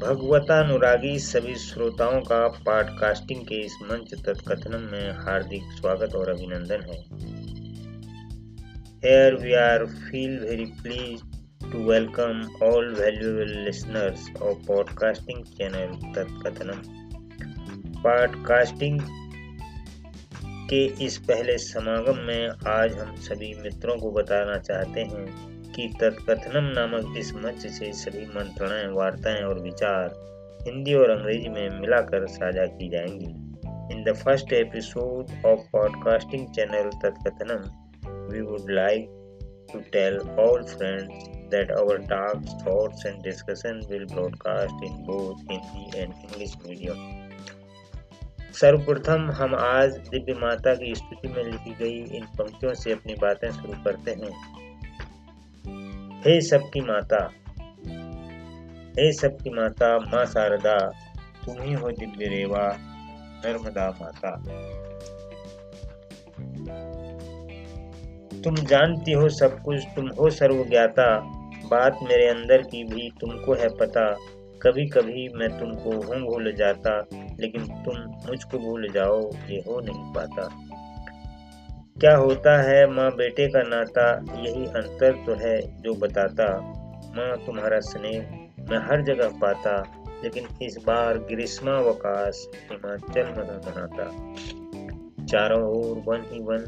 भगवतानुरागी सभी श्रोताओं का पॉडकास्टिंग के इस मंच तत्कथनम में हार्दिक स्वागत और अभिनंदन है। Here we are, feel very pleased to welcome all valuable listeners of podcasting channel Tatkathanam podcasting के इस पहले समागम में आज हम सभी मित्रों को बताना चाहते हैं कि तत्कथनम नामक इस मंच से सभी मंत्रणाएँ वार्ताएँ और विचार हिंदी और अंग्रेज़ी में मिलाकर साझा की जाएँगी in the first episode of podcasting channel Tatkathanam we would like to tell all friends that our talks, thoughts and discussion will broadcast in both Hindi and English medium. सर्वप्रथम हम आज दिव्य माता की स्तुति में लिखी गई इन पंक्तियों से अपनी बातें शुरू करते हैं हे सबकी माता, हे सबकी माता, माँ शारदा ही हो दिव्य रेवा, नर्मदा माता। तुम जानती हो सब कुछ, तुम हो सर्वज्ञाता, बात मेरे अंदर की भी तुमको है पता कभी कभी मैं तुमको हूँ भूल जाता, लेकिन तुम मुझको भूल जाओ, ये हो नहीं पाता। क्या होता है माँ बेटे का नाता? यही अंतर तो है जो बताता। माँ तुम्हारा स्नेह मैं हर जगह पाता, लेकिन इस बार ग्रीष्मावकाश हिमाचल मना मनाता। चारों ओर वन ही वन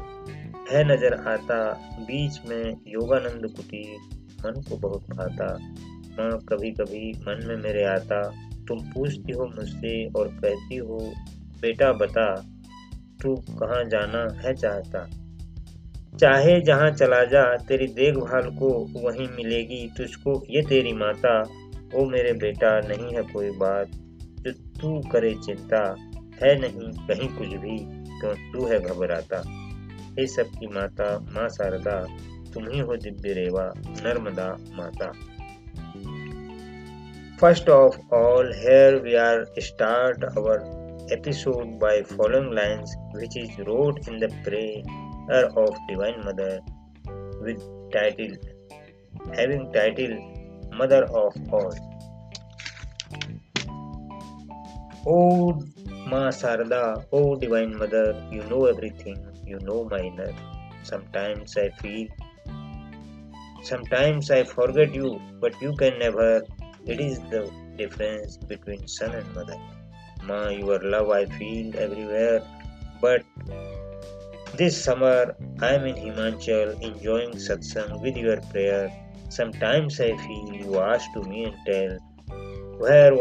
है नज़र आता, बीच में योगानंद कुटीर मन को बहुत भाता। माँ कभी कभी मन में मेरे आता, तुम पूछती हो मुझसे और कहती हो, बेटा बता, तू कहाँ जाना है चाहता? चाहे जहाँ चला जा, तेरी देखभाल को वहीं मिलेगी। तुझको, ये तेरी माता ओ मेरे बेटा नहीं है कोई बात। जो तू करे चिंता है नहीं, कहीं कुछ भी तो तू है घबराता। हे सबकी माता, माँ शारदा, तुम ही दिव्य रेवा, नर्मदा माता। First of all here we are start our episode by following lines, which is wrote in the prayer of Divine Mother with title having title Mother of All. Oh Ma Sarada, oh Divine Mother, you know everything, you know my inner. Sometimes I feel, sometimes I forget you, but you can never. It is the difference between son and mother. Ma, your love I feel everywhere, but this summer, I am in Himachal enjoying satsang with your prayer. Sometimes I feel you ask to me and tell where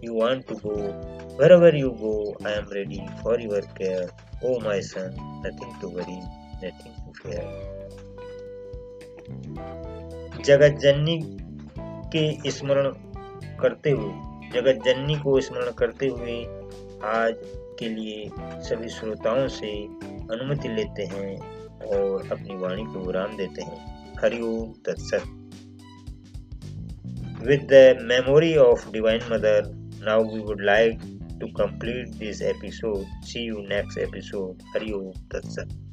you want to go. Wherever you go, I am ready for your care. Oh my son, nothing to worry, nothing to fear. जगत जननी के स्मरण करते हुए जगत जननी को स्मरण करते हुए आज के लिए सभी श्रोताओं से अनुमति हम्म। लेते हैं और अपनी वाणी को विराम देते हैं। Hariom Tatsat. With the memory of divine mother now we would like to complete this episode see you next episode Hariom Tatsat